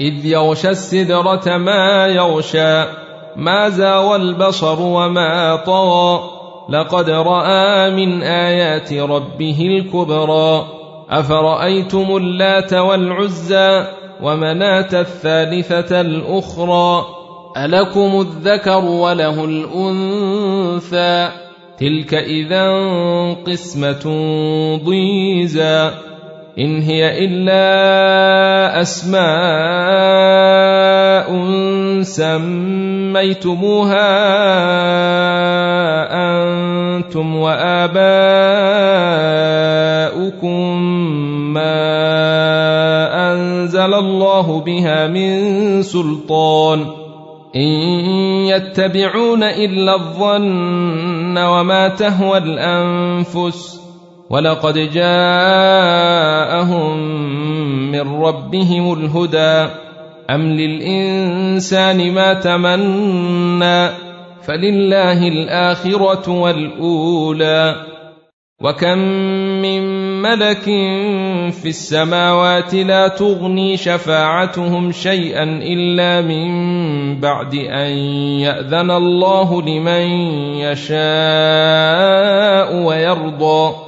إذ يغشى السدرة ما يغشى ما زاوى البصر وما طغى لقد رأى من آيات ربه الكبرى أفرأيتم اللات والعزى ومناة الثالثة الأخرى ألكم الذكر وله الأنثى تلك إذا قسمة ضيزى إن هي إلا أسماء سميتموها أنتم وآباؤكم ما أنزل الله بها من سلطان إن يتبعون إلا الظن وما تهوى الأنفس ولقد جاءهم من ربهم الهدى ام للانسان ما تمنى فلله الاخره والاولى وكم من ملك في السماوات لا تغني شفاعتهم شيئا الا من بعد ان ياذن الله لمن يشاء ويرضى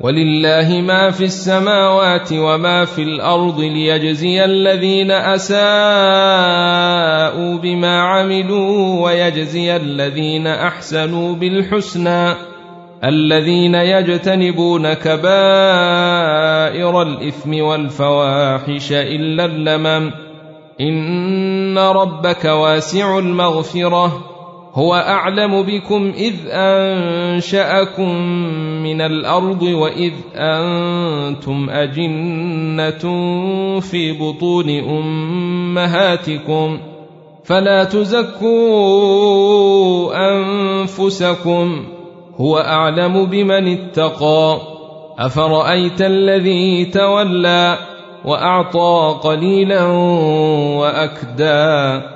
ولله ما في السماوات وما في الارض ليجزي الذين اساءوا بما عملوا ويجزي الذين احسنوا بالحسنى الذين يجتنبون كبائر الاثم والفواحش الا اللمم ان ربك واسع المغفره هو اعلم بكم اذ انشاكم من الارض واذ انتم اجنه في بطون امهاتكم فلا تزكوا انفسكم هو اعلم بمن اتقى افرايت الذي تولى واعطى قليلا واكدى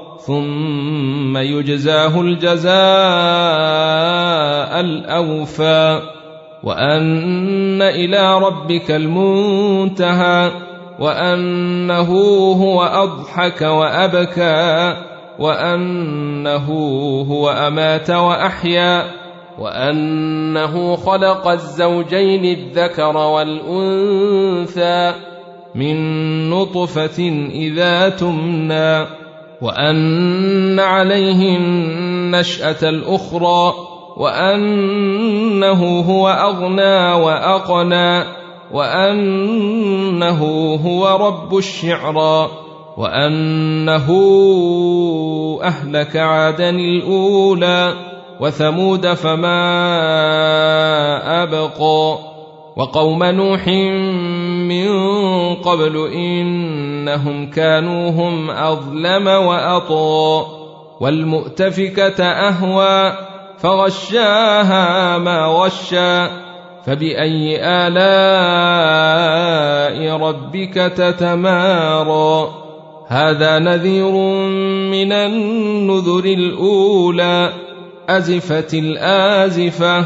ثم يجزاه الجزاء الاوفى وان الى ربك المنتهى وانه هو اضحك وابكى وانه هو امات واحيا وانه خلق الزوجين الذكر والانثى من نطفه اذا تمنى وان عليه النشاه الاخرى وانه هو اغنى واقنى وانه هو رب الشعرى وانه اهلك عادا الاولى وثمود فما ابقى وقوم نوح من قبل انهم كانوا هم اظلم واطغى والمؤتفكه اهوى فغشاها ما غشى فباي الاء ربك تتمارى هذا نذير من النذر الاولى ازفت الازفه